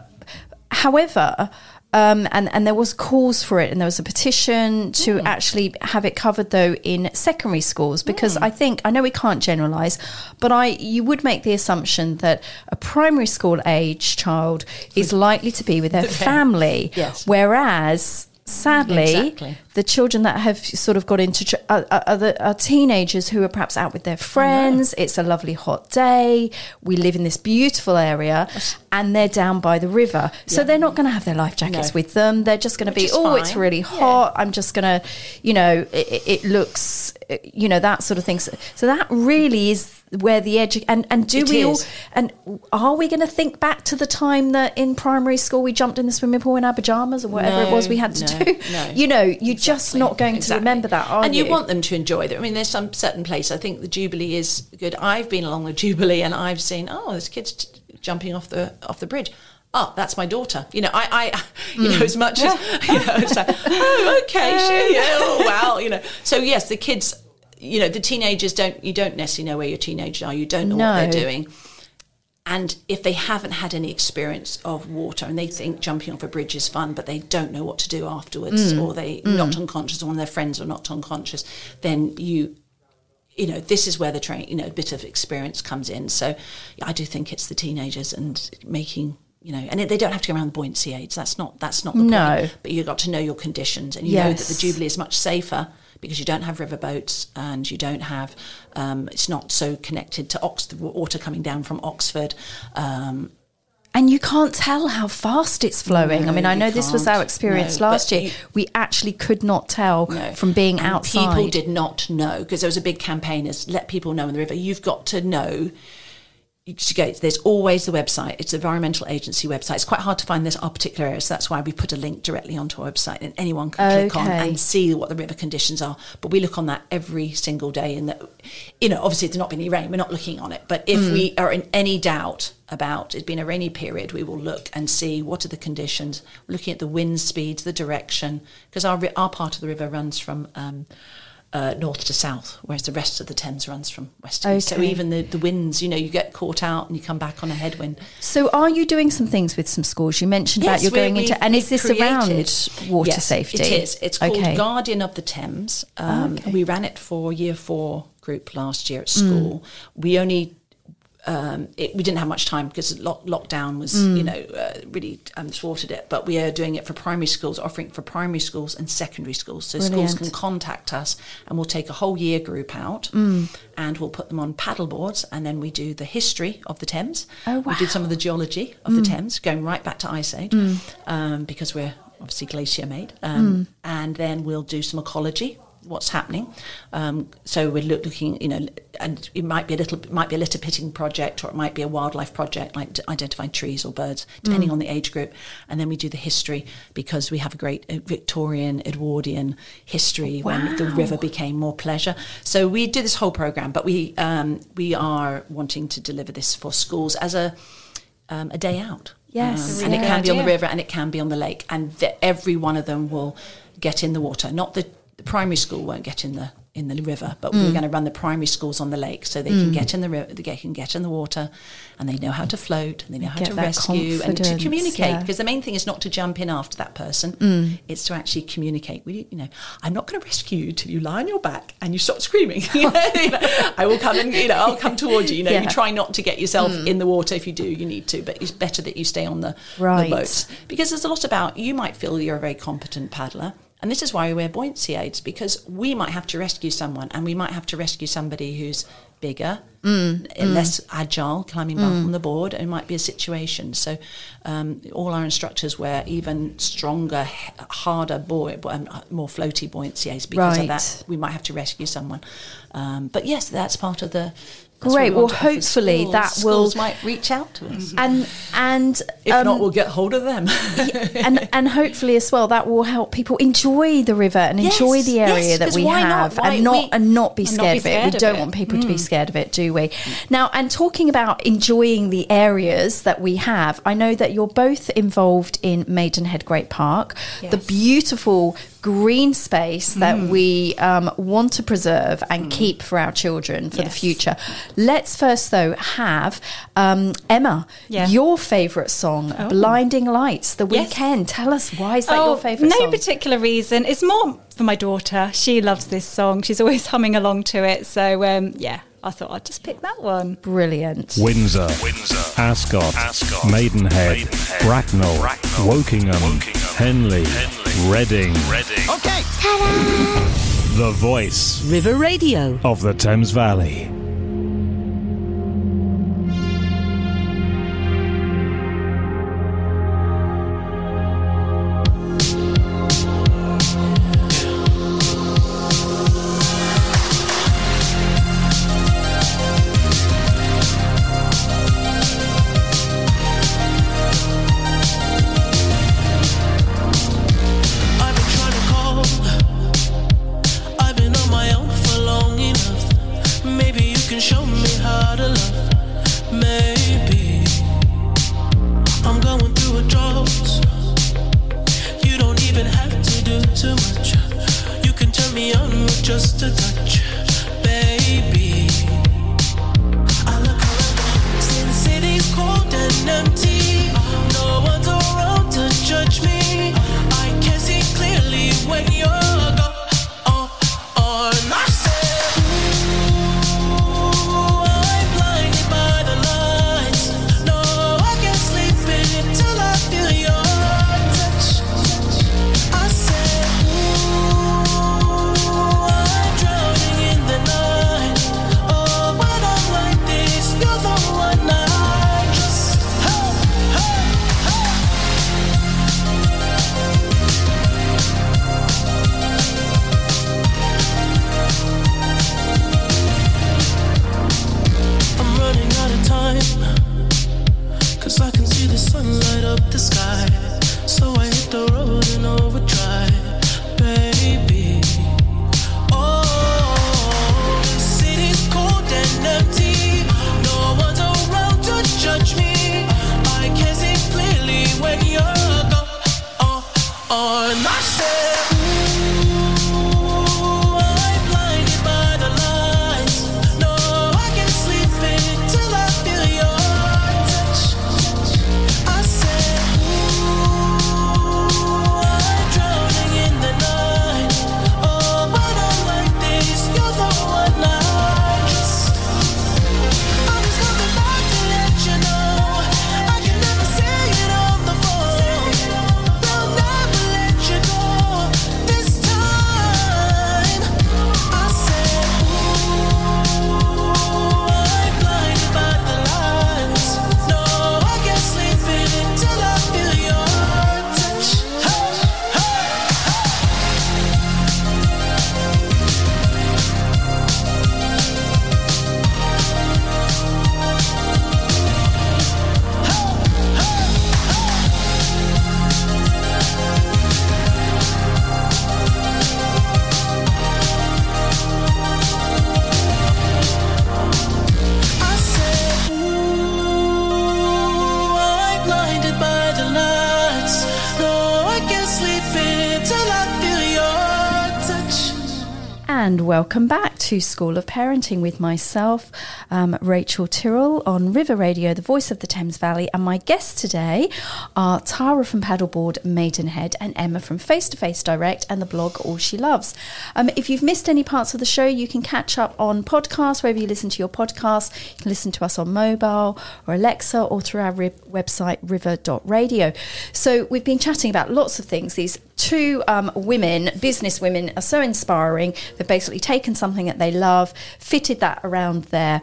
however. Um, and, and there was calls for it, and there was a petition to
Hmm.
actually have it covered though in secondary schools because
Hmm.
I think I know we can't generalise, but I you would make the assumption that a primary school age child is likely to be with their family,
Yes.
whereas sadly
Exactly.
the children that have sort of got into tr- are, are, are, the, are teenagers who are perhaps out with their friends. It's a lovely hot day. We live in this beautiful area, and they're down by the river, so
Yeah.
they're not going to have their life jackets
No.
with them. They're just going to be, oh, it's
fine.
really
Yeah.
hot. I'm just going to, you know, it, it- looks, you know, that sort of thing. So, so that really is where the edge and and do
It
we all and are we going to think back to the time that in primary school we jumped in the swimming pool in our pajamas or whatever it was we had to
no,
do?
no.
You know, you're just not going to remember that, are
and
you?
you want them to enjoy it. I mean, there's some certain place. I think the Jubilee is good. I've been along the Jubilee and I've seen oh, there's kids t- jumping off the off the bridge. Oh, that's my daughter. You know, I, I you
Hmm.
know, as much as you know, it's like, oh, okay, she, um. yeah, oh, wow, you know. So yes, the kids, you know, the teenagers don't. You don't necessarily know where your teenagers are. You don't know what they're doing. And if they haven't had any experience of water and they think jumping off a bridge is fun, but they don't know what to do afterwards, hmm. or they're hmm. not unconscious, or one of their friends are not unconscious, then you, you know, this is where the train, you know, a bit of experience comes in. So I do think it's the teenagers and making. You know, and they don't have to go around the buoyancy aids. That's not that's not the
No.
point. But you've got to know your conditions, and you know that the Jubilee is much safer because you don't have riverboats and you don't have um, it's not so connected to Ox the water coming down from Oxford. Um,
and you can't tell how fast it's flowing. I mean, I know this was our experience
No,
last year. we actually could not tell
no.
from being
And
outside.
People did not know because there was a big campaign as let people know in the river. You've got to know. You should go, there's always the website. It's the environmental agency website. It's quite hard to find this our particular area, so that's why we put a link directly onto our website, and anyone can click on and see what the river conditions are. But we look on that every single day, and that, you know, obviously, there's not been any rain, we're not looking on it. But if we are in any doubt about it being a rainy period, we will look and see what are the conditions. We're looking at the wind speeds, the direction, because our our part of the river runs from. Um, uh, north to south, whereas the rest of the Thames runs from west to east. So even the, the winds, you know, you get caught out and you come back on a headwind.
So, are you doing some things with some schools? You mentioned about
Yes,
you're going into, and is this around
created-
water
Yes,
safety?
It is. It's called
Okay.
Guardian of the Thames. Um,
Okay.
We ran it for year four group last year at
Mm.
school. We only um, it, we didn't have much time because lock, lockdown was,
Mm.
you know, uh, really um, thwarted it. But we are doing it for primary schools, offering for primary schools and secondary schools. So schools can contact us, and we'll take a whole year group out,
Mm.
and we'll put them on paddle boards, and then we do the history of the Thames.
Oh,
We did some of the geology of the Thames, going right back to Ice Age, um, because we're obviously glacier made, um, and then we'll do some ecology. What's happening? Um, so we're look, looking, you know, and it might be a little, it might be a litter pitting project, or it might be a wildlife project, like identifying trees or birds, depending on the age group. And then we do the history because we have a great uh, Victorian, Edwardian history when the river became more pleasure. So we do this whole program, but we um, we are wanting to deliver this for schools as a um, a day out.
Yes.
Um, and it can
good
be on the river and it can be on the lake, and th- every one of them will get in the water. Not the, the primary school won't get in the in the river, but
Mm.
we're going to run the primary schools on the lake so they can get in the river, they can get in the water, and they know how to float and they know how
Get
to rescue and to communicate.
yeah.
Because the main thing is not to jump in after that person;
Mm.
it's to actually communicate. We, you know, I'm not going to rescue you till you lie on your back and you stop screaming. You know, I will come and you know I'll come towards you. You know,
Yeah. Mm.
you try not to get yourself in the water if you do. You need to, but it's better that you stay on the,
Right.
the boats because there's a lot about you might feel you're a very competent paddler. And this is why we wear buoyancy aids because we might have to rescue someone and we might have to rescue somebody who's bigger,
Mm,
and less agile, climbing back from the board. It might be a situation. So, um, all our instructors wear even stronger, harder, buoy, um, more floaty buoyancy aids because
Right.
of that. We might have to rescue someone. Um, but yes, that's part of the. That's what
Great. Well,
want to offer
hopefully
schools.
that will-
Schools might reach out to us.
And and
If
um,
not, we'll get hold of them.
and and hopefully as well that will help people enjoy the river and
Yes,
enjoy the area
yes,
that
'cause
we
why not?
have
Why
and not
we-
and not be
and not
scared
be
of it.
scared
We
of
don't
it.
want people to be scared of it, do we? Now, and talking about enjoying the areas that we have, I know that you're both involved in Maidenhead Great Park, the
Yes.
beautiful green space that we um, want to preserve and keep for our children for the future. Let's first though have um, Emma, your favourite song, "Blinding Lights," the
Yes.
Weeknd. Tell us why is that your favourite
Oh, no
song?
particular reason. It's more for my daughter. She loves this song. She's always humming along to it. So um, yeah, I thought I'd just pick that one.
Brilliant.
Windsor,
Windsor,
Ascot,
Ascot,
Maidenhead,
Maidenhead,
Bracknell,
Bracknell,
Wokingham,
Wokingham,
Henley,
Henley,
Reading.
Reading.
Okay.
The voice
River Radio.
of the Thames Valley.
Welcome back to School of Parenting with myself, um, Rachel Tyrrell, on River Radio, the voice of the Thames Valley. And my guests today are Tara from Paddleboard Maidenhead and Emma from Face to Face Direct and the blog All She Loves. Um, if you've missed any parts of the show, you can catch up on podcasts, wherever you listen to your podcasts. You can listen to us on mobile or Alexa or through our rib- website, river.radio. So we've been chatting about lots of things. These two um, women, business women, are so inspiring. They've basically taken something that they love, fitted that around their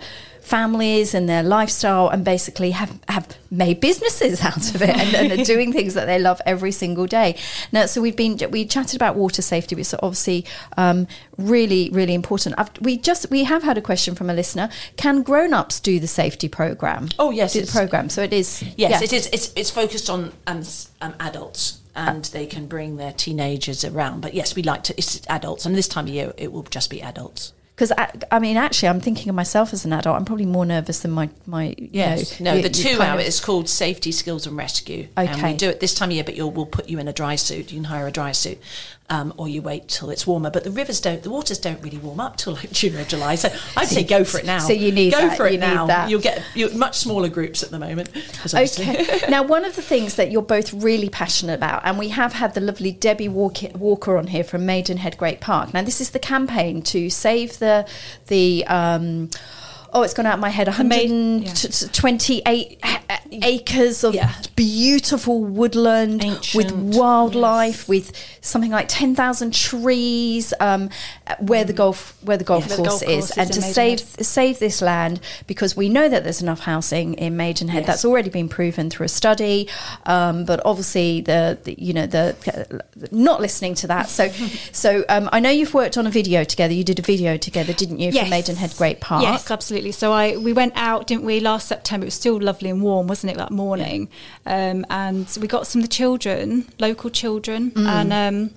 families and their lifestyle and basically have, have made businesses out of it and, and are doing things that they love every single day. Now, so we've been, we chatted about water safety, which is obviously um, really, really important. I've, we just, we have had a question from a listener. Can grown-ups do the safety program?
Oh, yes,
Do the program. So it is.
Yes,
yeah.
it is. It's, it's focused on um, um, adults, and they can bring their teenagers around. But yes, we like to. It's adults, and this time of year it will just be adults.
Because I, I mean, actually, I'm thinking of myself as an adult. I'm probably more nervous than my my. you
Yes,
know,
no,
you-
the two hour
of-
is called Safety Skills and Rescue. and
Okay.
we do it this time of year, but you'll we'll put you in a dry suit. You can hire a dry suit, um, or you wait till it's warmer. But the rivers don't, the waters don't really warm up till like June or July. So I'd say go for it now.
so you need
go
that,
for it
you
now. You'll get much smaller groups at the moment.
Okay. now, one of the things that you're both really passionate about, and we have had the lovely Debbie Walker, on here from Maidenhead Great Park. Now, this is the campaign to save the the. Um, Oh, it's gone out of my head.
Maid-
128 acres of
Yeah.
beautiful woodland with
Ancient,
wildlife, with something like 10,000 trees, um, where the golf where the golf
Yes. The
course
golf
is, and to
in
save save this land because we know that there's enough housing in Maidenhead.
Yes.
That's already been proven through a study, um, but obviously the, the you know the not listening to that. So so um, I know you've worked on a video together. You did a video together, didn't you, for Maidenhead Great Park?
Yes, absolutely. So I we went out, didn't we, last September? It was still lovely and warm, wasn't it, that morning? Um, and we got some of the children, local children,
Mm.
and um,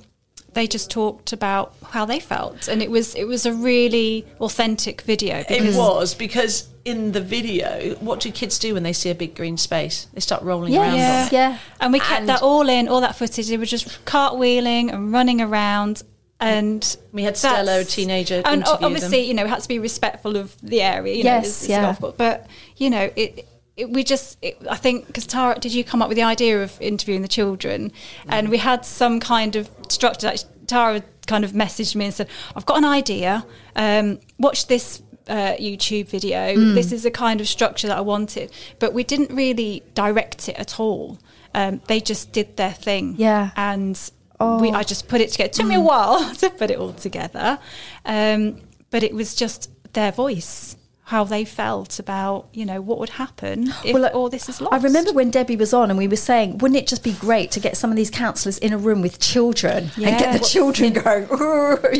they just talked about how they felt, and it was it was a really authentic video.
It was because in the video, what do kids do when they see a big green space? They start rolling
Yes,
around. on
yeah.
And we kept
And-
that all in, all that footage. They were just cartwheeling and running around. And
We had Stella, a teenager,
and obviously,
them.
you know, we had to be respectful of the area. You know,
Yes,
it's- it's a
yeah.
But you know, it, it we just, it, I think, because Tara, did you come up with the idea of interviewing the children? And we had some kind of structure. That Tara kind of messaged me and said, "I've got an idea. Um, watch this." Uh, YouTube video.
Mm.
This is the kind of structure that I wanted, but we didn't really direct it at all. Um, they just did their thing,
Yeah.
and
Oh.
we, I just put it together. It took me a while to put it all together, um, but it was just their voice, how they felt about you know what would happen if
Well, I-
all this is lost.
I remember when Debbie was on and we were saying, wouldn't it just be great to get some of these counsellors in a room with children and get
Yeah.
the children going?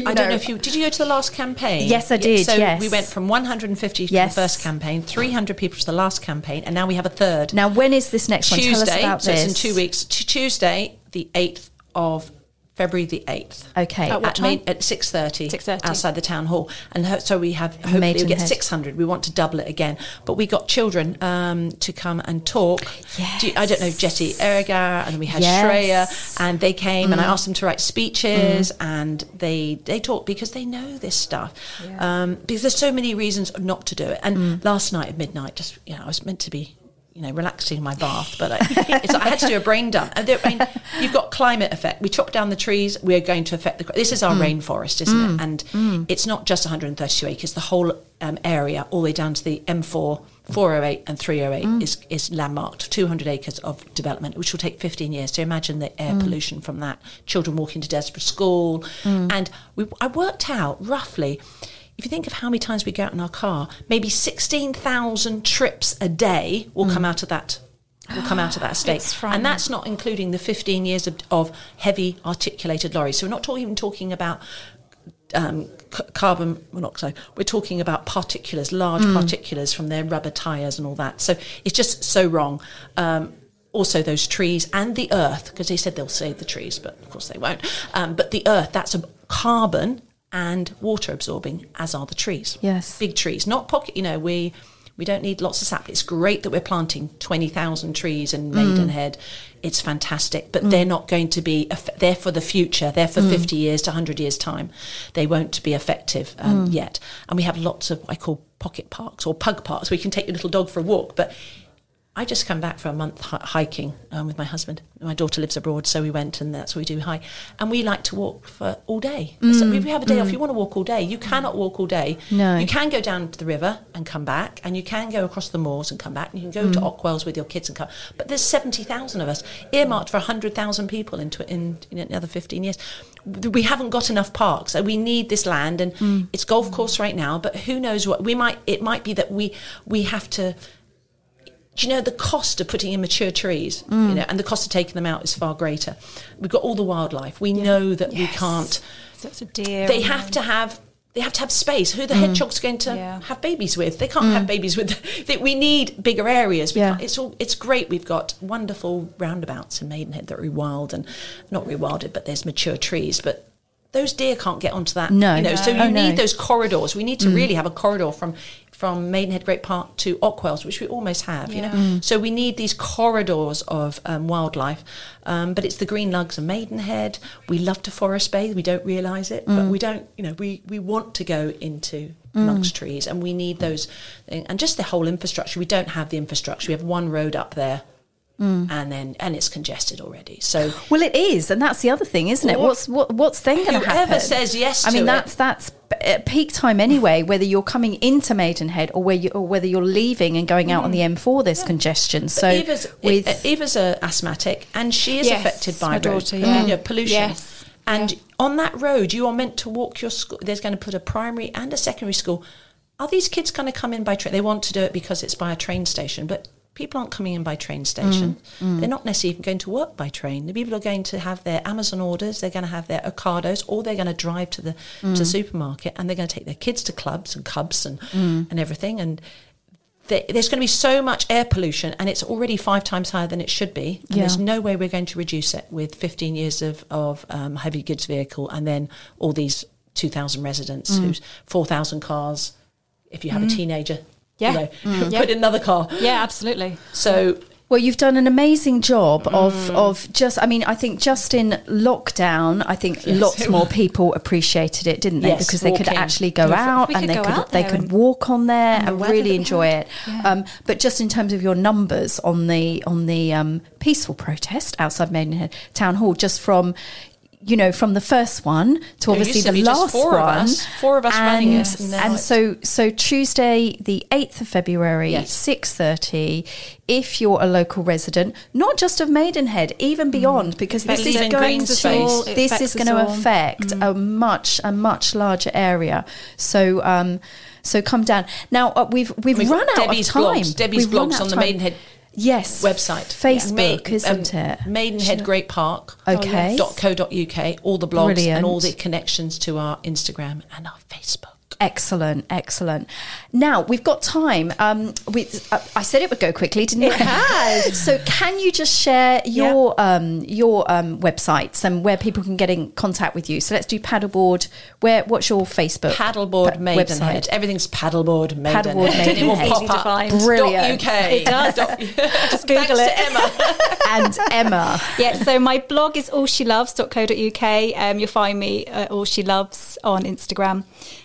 I don't know if you did. You go to the last campaign?
Yes, I did,
So
yes.
we went from 150 to
Yes.
the first campaign, 300 people to the last campaign, and now we have a third.
Now, when is this next one? Tell us
Tuesday,
about
so
this.
it's in two weeks. T- Tuesday, the 8th of February the 8th.
Okay.
At what
at,
time?
at 6.30
6:30.
outside the town hall. And so we have hopefully we'll get 600 we want to double it again. But we got children um, to come and talk. Do you- I don't know Jessie Erigar and we had
Yes.
Shreya and they came and I asked them to write speeches and they they talk because they know this stuff. Um, because there's so many reasons not to do it. And last night at midnight just you know I was meant to be you know, relaxing in my bath, but I, it's, I had to do a brain dump. And there, I mean, you've got climate effect. We chop down the trees, we're going to affect the. This is our mm. rainforest, isn't it? Mm. And mm. it's not just 132 acres. The whole um, area, all the way down to the M4, 408, and 308, is is landmarked. 200 acres of development, which will take 15 years. So imagine the air pollution from that. Children walking to Desborough School, and we, I worked out roughly if you think of how many times we go out in our car, maybe 16,000 trips a day will come out of that will come out of that estate. And that's not including the 15 years of, of heavy articulated lorries. So we're not talking, even talking about um, c- carbon monoxide. We're talking about particulars, large particulars from their rubber tyres and all that. So it's just so wrong. Um, also, those trees and the earth, because they said they'll save the trees, but of course they won't. Um, but the earth, that's a carbon and water absorbing, as are the trees.
Yes.
big trees, not pocket. You know, we We don't need lots of sap. It's great that we're planting 20,000 trees in mm. Maidenhead. It's fantastic, but mm. they're not going to be, they're for the future. They're for mm. 50 years to 100 years' time. They won't be effective um, yet. And we have lots of what I call pocket parks or pug parks where you can take your little dog for a walk. But I just come back for a month hi- hiking um, with my husband. My daughter lives abroad, so we went, and that's what we do hike. And we like to walk for all day. So mm, if you have a day off, mm. you want to walk all day. You mm. cannot walk all day.
No.
you can go down to the river and come back, and you can go across the moors and come back. And you can go to Ockwells with your kids and come. But there's seventy thousand of us earmarked for hundred thousand people in, tw- in in another fifteen years. We haven't got enough parks, so we need this land, and it's golf course right now. But who knows what we might? It might be that we we have to do you know the cost of putting in mature trees you know and the cost of taking them out is far greater. We've got all the wildlife. We know that we can't
of deer.
they have to have they have to have space. Who are the hedgehogs going to
Yeah.
have babies with? They can't have babies with they, we need bigger areas. We
Yeah.
it's all it's great. We've got wonderful roundabouts in maidenhead that are rewilded and not rewilded but there's mature trees. But those deer can't get onto that
No.
you know so
No.
you
Oh, no.
need those corridors. We need to really have a corridor from from Maidenhead Great Park to Ockwells, which we almost have, you know. So we need these corridors of um, wildlife, um, but it's the green lugs of Maidenhead. We love to forest bathe. We don't realise it, but we don't. You know, we we want to go into amongst trees, and we need those, and just the whole infrastructure. We don't have the infrastructure. We have one road up there. Mm. And then, and it's congested already. So
Well, it is, and that's the other thing, isn't it? What's what, what's then going to
Whoever
happen?
says yes
I mean,
to
that's
it.
that's at uh, peak time anyway. Whether you're coming into Maidenhead or where you or whether you're leaving and going out on the mm-hmm. M4, there's congestion. So
Eva's, uh,
with
uh, Eva's a asthmatic, and she is
Yes,
affected by
my
road-
daughter, yeah.
you know, pollution.
Yes,
And on that road, you are meant to walk your school. There's going to put a primary and a secondary school. Are these kids going to come in by train? They want to do it because it's by a train station, but people aren't coming in by train station. Mm, mm. They're not necessarily even going to work by train. The people are going to have their Amazon orders. They're going to have their Ocados, or they're going to drive to the to the mm. supermarket, and they're going to take their kids to clubs and cubs and and everything. And there- there's going to be so much air pollution and it's already five times higher than it should be and
Yeah.
there's no way we're going to reduce it with 15 years of, of um, heavy goods vehicle and then all these 2,000 residents
Mm.
who's 4,000 cars if you have a teenager
Yeah.
you know,
Mm.
put in another car
Yeah, absolutely.
so
Well, you've done an amazing job
Mm.
of of just. I mean, I think just in lockdown, I think
Yes.
lots more people appreciated it, didn't they?
Yes,
because they could actually go out
We
and
could
they could
out
they could walk on there
and the
and,
weather
really enjoy
had.
it.
Yeah.
Um, but just in terms of your numbers on the on the um, peaceful protest outside Maidenhead Town Hall, just from. You know, from the first one to
it
obviously
used to
the last
four of
one,
us- four of us
and,
running it, and
and
it's-
so so Tuesday, the eighth of February,
Yes.
six thirty. If you're a local resident, not just of Maidenhead, even beyond, because this
Affects
is going to this is going to
all.
affect a much a much larger area. So um, so come down now. Uh, we've we've,
We've
run out
Debbie's
of time.
blogs Debbie's
We've
blogs on the
time.
Maidenhead
Yes,
website.
Facebook,
Ma-
isn't
um,
it?
Maidenhead Great Park.
Okay.
dot co dot uk all the blogs
Brilliant.
and all the connections to our Instagram and our Facebook
Excellent, excellent. Now we've got time. Um, we, uh, I said it would go quickly, didn't it?
It has.
So can you just share your um, your um, websites and where people can get in contact with you? So let's do paddleboard. Where? What's your Facebook
paddleboard
pa-
Maidenhead.
website?
Everything's paddleboard Maidenhead.
Paddleboard
And it will pop up.
Brilliant.
Dot UK.
It does. Just Google it.
Emma.
and Emma.
yeah, so my blog is allsheloves.co.uk. Um, you'll find me at All She Loves on Instagram.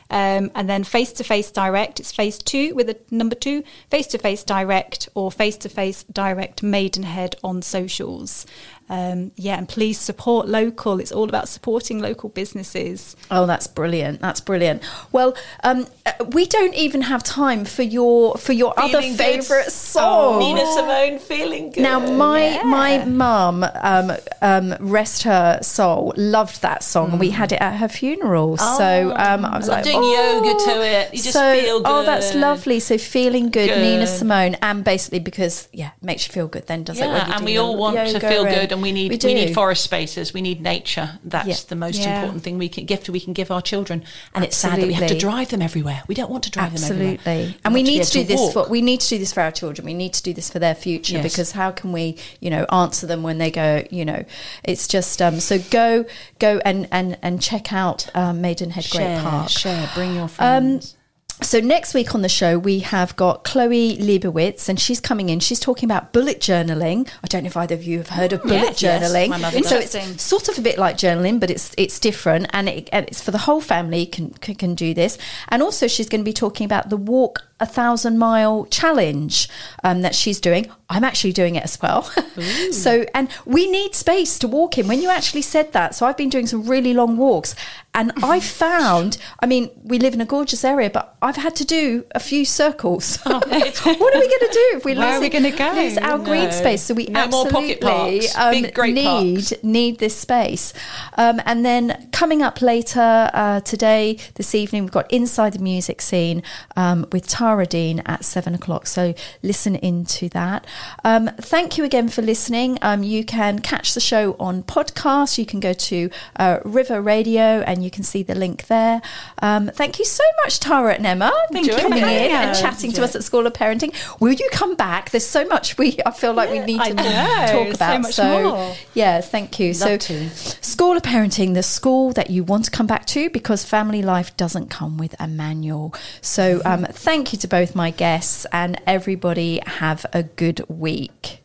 Um, and then face to face direct, it's phase two with a number two, face to face direct or face to face direct Maidenhead on socials. Um, yeah, and please support local. It's all about supporting local businesses.
Oh, that's brilliant. That's brilliant. Well, um, uh, we don't even have time for your for your other
Feeling good.
favourite song.
Nina Simone feeling good.
Now, my my mum, um, um, rest her soul, loved that song, and we had it at her funeral. so um, I was
Love
like,
doing
oh.
yoga to it. You just
so,
feel
Oh, that's lovely. So feeling good, Nina Simone, and basically because yeah, it makes you feel good. Then does it? when
Yeah,
you're
and we all want to feel good, and we need we,
do.
need forest spaces, we need nature. That's
Yeah.
the most
Yeah.
important thing we can gift we can give our children. And it's sad that we have to drive them everywhere. We don't want to drive them everywhere.
Absolutely, and we
want
need
be
to do this for we need to do this for our children. We need to do this for their future
Yes.
because how can we, you know, answer them when they go? You know, it's just um. So go go and and and check out um, Maidenhead
share,
Great Park.
share, bring your
Um,
friends.
So next week on the show we have got Chloe Liebowitz and she's coming in. She's talking about bullet journaling. I don't know if either of you have heard of bullet
Yes, yes.
journaling.
My mother
so it's sort of a bit like journaling, but it's it's different and, it, and it's for the whole family can, can can do this. And also she's going to be talking about the walk a thousand mile challenge um, that she's doing. I'm actually doing it as well. so and we need space to walk in. When you actually said that, so I've been doing some really long walks, and I found. I mean, we live in a gorgeous area, but I've had to do a few circles. what are we going to do if we
Where are
lose
we gonna go?
lose our green space? So we
No
absolutely um, need
parks.
need this space. Um, and then coming up later uh, today, this evening, we've got Inside the Music Scene um, with Tara Dean at seven o'clock. So listen into that. Um, thank you again for listening. Um, you can catch the show on podcast. You can go to uh, River Radio and you can see the link there. Um, thank you so much, Tara and Emma, for coming in and
Yeah.
chatting to us at School of Parenting. Will you come back? There's so much we I feel like we need to talk
so
about.
So, more.
yeah, thank you. so,
to.
School of Parenting, the school that you want to come back to because family life doesn't come with a manual. So, um, thank you to both my guests and everybody. Have a good week.